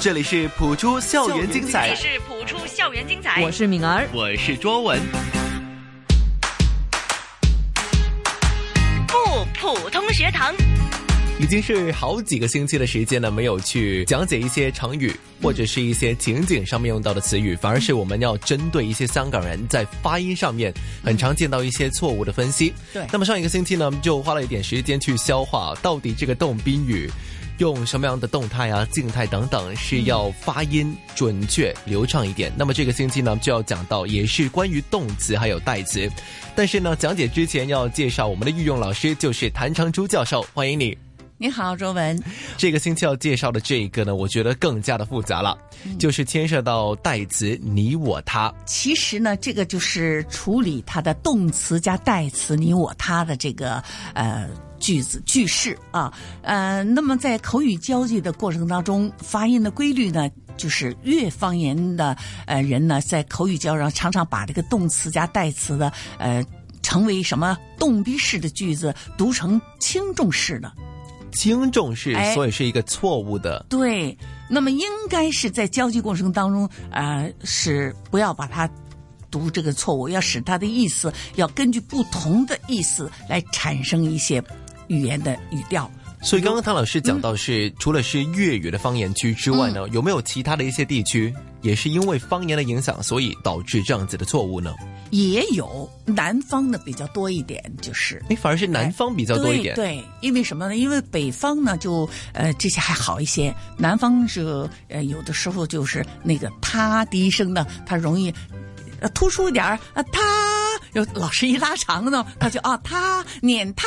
这里是普出校园精彩这彩里，是普出校园精彩。我是敏儿，我是卓文。不普通学堂。已经是好几个星期的时间呢，没有去讲解一些成语或者是一些情景上面用到的词语，反而是我们要针对一些香港人在发音上面很常见到一些错误的分析。对那么上一个星期呢，就花了一点时间去消化到底这个动宾语。用什么样的动态啊、静态等等是要发音准确、流畅一点。那么这个星期呢，就要讲到也是关于动词还有代词。但是呢，讲解之前要介绍我们的御用老师，就是谭长珠教授，欢迎你。你好，周文。这个星期要介绍的这一个呢，我觉得更加的复杂了，就是牵涉到代词你我他。其实呢，这个就是处理它的动词加代词你我他的这个呃句子句式啊，呃，那么在口语交际的过程当中，发音的规律呢。就是粤方言的呃人呢，在口语交流上常常把这个动词加代词的呃成为什么动宾式的句子读成轻重式的，轻重是，哎所以是一个错误的。对，那么应该是在交际过程当中，呃，是不要把它读这个错误，要使它的意思要根据不同的意思来产生一些语言的语调。所以刚刚唐老师讲到是，除了是粤语的方言区之外呢，有没有其他的一些地区也是因为方言的影响，所以导致这样子的错误呢？也有南方的比较多一点，就是。哎，反而是南方比较多一点。对对，因为什么呢？因为北方呢，就呃这些还好一些，南方是呃有的时候就是那个他第一声呢，它容易呃突出一点儿啊，他有老师一拉长呢，他就啊他撵他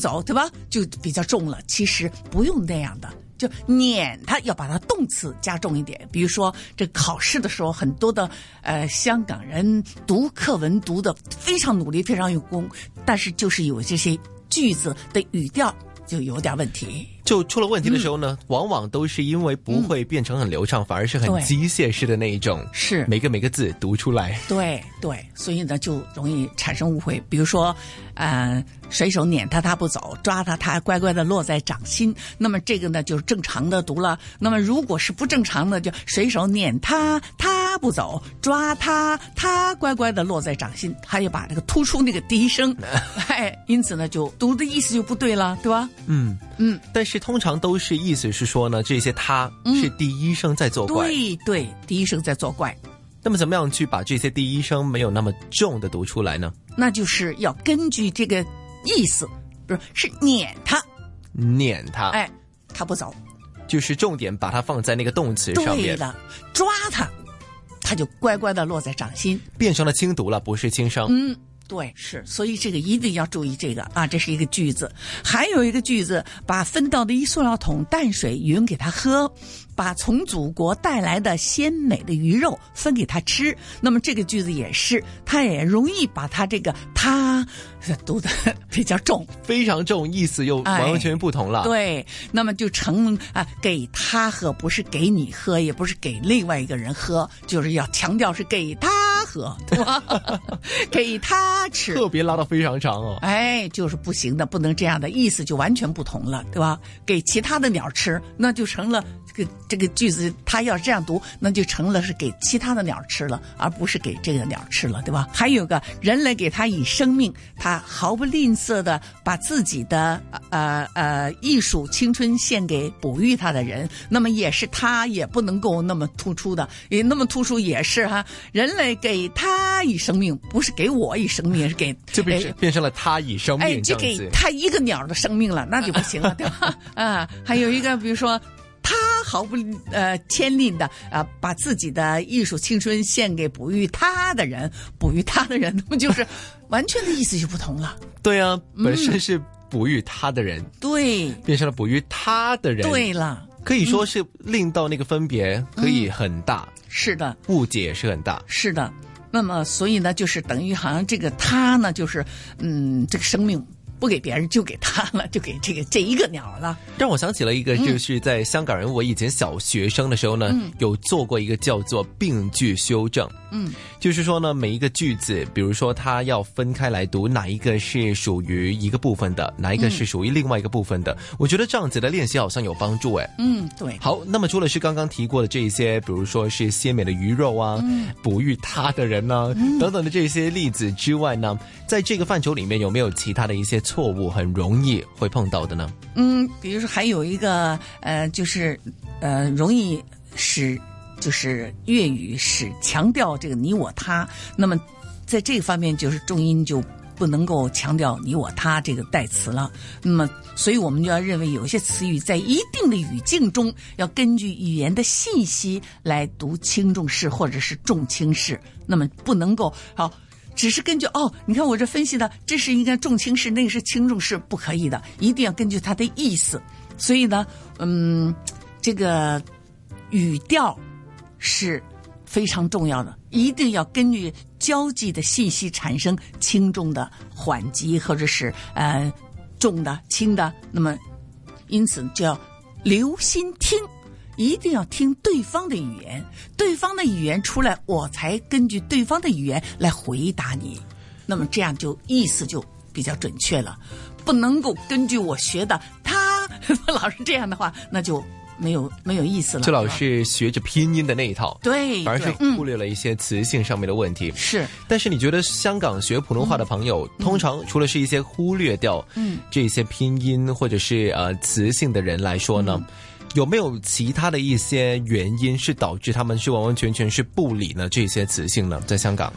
走，对吧？就比较重了。其实不用那样的。就撵他要把它动词加重一点，比如说这考试的时候，很多的呃香港人读课文读的非常努力，非常用功，但是就是有这些句子的语调就有点问题。就出了问题的时候呢，往往都是因为不会变成很流畅，反而是很机械式的那一种，是每个每个字读出来。对对，所以呢就容易产生误会。比如说，呃，水手撵他他不走，抓他他乖乖的落在掌心。那么这个呢就是正常的读了。那么如果是不正常的，就水手撵他他不走，抓他他乖乖的落在掌心，他就把那个突出那个第一声，哎，因此呢就读的意思就不对了，对吧？嗯嗯，但是通常都是意思是说呢，这些他是第一声在作怪。对对，第一声在作怪。那么怎么样去把这些第一声没有那么重的读出来呢？那就是要根据这个意思，不是是撵他，撵他，哎，他不走，就是重点把它放在那个动词上面，对了，抓他，他就乖乖的落在掌心。变成了轻读了，不是轻声。嗯，对，是，所以这个一定要注意这个啊，这是一个句子。还有一个句子，把分到的一塑料桶淡水匀给他喝，把从祖国带来的鲜美的鱼肉分给他吃。那么这个句子也是，他也容易把他这个他读的比较重。非常重，意思又哎完完全全不同了。对，那么就成啊，给他喝，不是给你喝，也不是给另外一个人喝，就是要强调是给他喝，对吧？给他吃。特别拉的非常长哦。哎，就是不行的，不能这样的，意思就完全不同了，对吧？给其他的鸟吃，那就成了这个这个句子，它要这样读，那就成了是给其他的鸟吃了，而不是给这个鸟吃了，对吧？还有个人类给他以生命，他毫不吝啬的把自己的呃呃艺术青春献给哺育他的人，那么也是他也不能够那么突出的，也那么突出也是哈、人类给他以生命，不是给我以生命，是给就变哎成变成了他以生哎，命哎，就给。他一个鸟的生命了，那就不行了，对吧？啊，还有一个，比如说。他毫不呃牵吝的啊、把自己的艺术青春献给哺育他的人，哺育他的人，那么就是完全的意思就不同了。对啊，嗯本身是哺育他的人，对，变成了哺育他的人。对，了，可以说是令到那个分别可以很大，是的，误解也是很大。是的。那么，所以呢，就是等于好像这个他呢，就是嗯，这个生命不给别人就给他了，就给这个这一个鸟了。让我想起了一个，就是在香港人，我以前小学生的时候呢，有做过一个叫做病句修正。嗯，就是说呢，每一个句子，比如说它要分开来读，哪一个是属于一个部分的，哪一个是属于另外一个部分的，我觉得这样子的练习好像有帮助哎。嗯，对。好，那么除了是刚刚提过的这一些，比如说是鲜美的鱼肉啊，哺育它的人呢，等等的这些例子之外呢，在这个范畴里面有没有其他的一些错误很容易会碰到的呢？嗯，比如说还有一个呃，就是呃，容易使就是粤语使强调这个你我他，那么在这个方面就是重音就不能够强调你我他这个代词了。那么，所以我们就要认为有些词语在一定的语境中，要根据语言的信息来读轻重式或者是重轻式，那么不能够好。只是根据哦，你看我这分析的，这是应该重轻式，那个是轻重是，不可以的，一定要根据它的意思。所以呢，嗯，这个语调是非常重要的，一定要根据交际的信息产生轻重的缓急，或者是呃重的轻的。那么，因此就要留心听。一定要听对方的语言，对方的语言出来，我才根据对方的语言来回答你。那么这样就意思就比较准确了，不能够根据我学的他 老是这样的话，那就没有没有意思了。就老是学着拼音的那一套，对，反而是忽略了一些词性上面的问题。是，但是你觉得香港学普通话的朋友，通常除了是一些忽略掉嗯这些拼音或者是呃词性的人来说呢？有没有其他的一些原因是导致他们是完完全全是不理呢这些词性呢？在香港，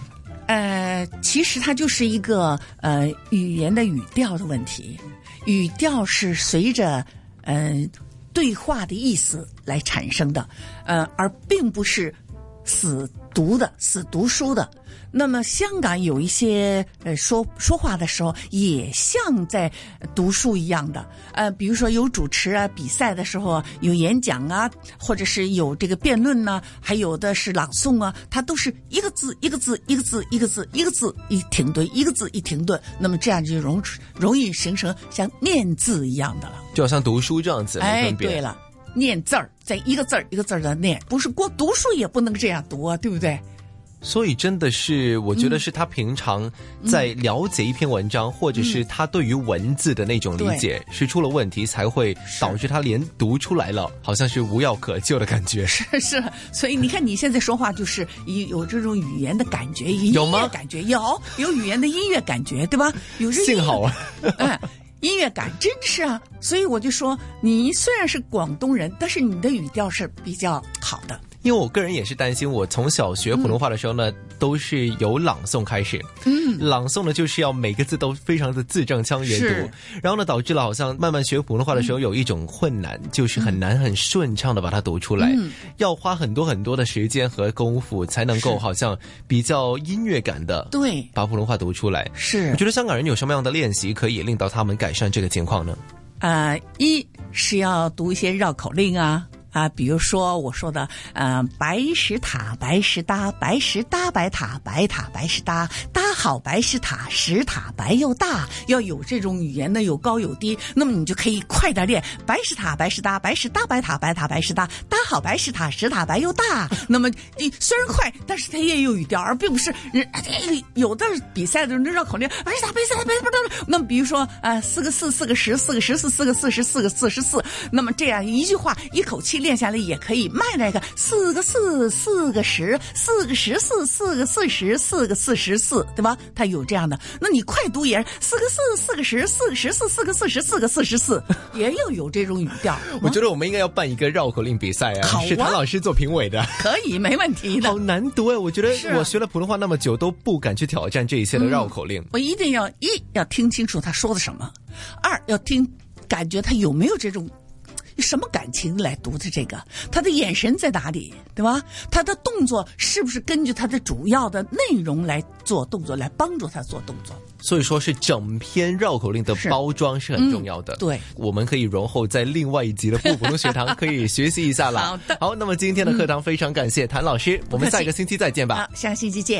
呃，其实它就是一个呃语言的语调的问题，语调是随着呃对话的意思来产生的，呃，而并不是死读的、死读书的。那么香港有一些呃说说话的时候也像在读书一样的，呃，比如说有主持啊，比赛的时候有演讲啊，或者是有这个辩论呢，还有的是朗诵啊，它都是一个字一个字一个字一个字一个字一停顿，一个字一停顿，那么这样就容容易形成像念字一样的了，就好像读书这样子。哎，对了，念字儿在一个字儿一个字儿的念，不是光读书也不能这样读啊，对不对？所以真的是，我觉得是他平常在了解一篇文章，或者是他对于文字的那种理解是出了问题，才会导致他连读出来了，好像是无药可救的感觉。是 是，所以你看你现在说话就是有有这种语言的感觉，有吗？感觉有有语言的音乐感觉，对吧？有幸好啊，哎，音乐感真是啊，所以我就说，你虽然是广东人，但是你的语调是比较好的。因为我个人也是担心，我从小学普通话的时候呢，都是由朗诵开始。嗯，朗诵呢就是要每个字都非常的字正腔圆读，然后呢导致了好像慢慢学普通话的时候有一种困难，就是很难很顺畅的把它读出来，要花很多很多的时间和功夫才能够好像比较音乐感的对把普通话读出来。是，我觉得香港人有什么样的练习可以令到他们改善这个情况呢？啊，一是要读一些绕口令啊。啊，比如说我说的，呃，白石塔，白石搭，白石搭白塔，白塔白石搭，搭好白石塔，石塔白又大，要有这种语言的，有高有低，那么你就可以快点练，白石塔，白石搭，白石搭白塔，白塔白石搭，搭好白石塔，石塔白又大。那么你虽然快，但是它也有语调，而并不是人有的比赛的人绕口令，白石塔，白石塔，白石塔。那么比如说，呃，四个四，四个十，四个十四，四个四十四个四十四。那么这样一句话，一口气。练下来也可以，卖那个四个四，四个十，四个十四，四个四十，四个四十四，对吧？他有这样的。那你快读也四个四，四个十，四个十四，四个四十，四个四十四，也要有这种语调。我觉得我们应该要办一个绕口令比赛啊，是唐老师做评委的，可以，没问题的。好难读哎，我觉得我学了普通话那么久都不敢去挑战这一些的绕口令。我一定要一要听清楚他说的什么，二要听感觉他有没有这种。什么感情来读的这个？他的眼神在哪里，对吧？他的动作是不是根据他的主要的内容来做动作，来帮助他做动作？所以说是整篇绕口令的包装是很重要的。对，我们可以容后在另外一集的不普通学堂可以学习一下了。好的，好，那么今天的课堂非常感谢谭老师，我们下一个星期再见吧。好，下个星期见。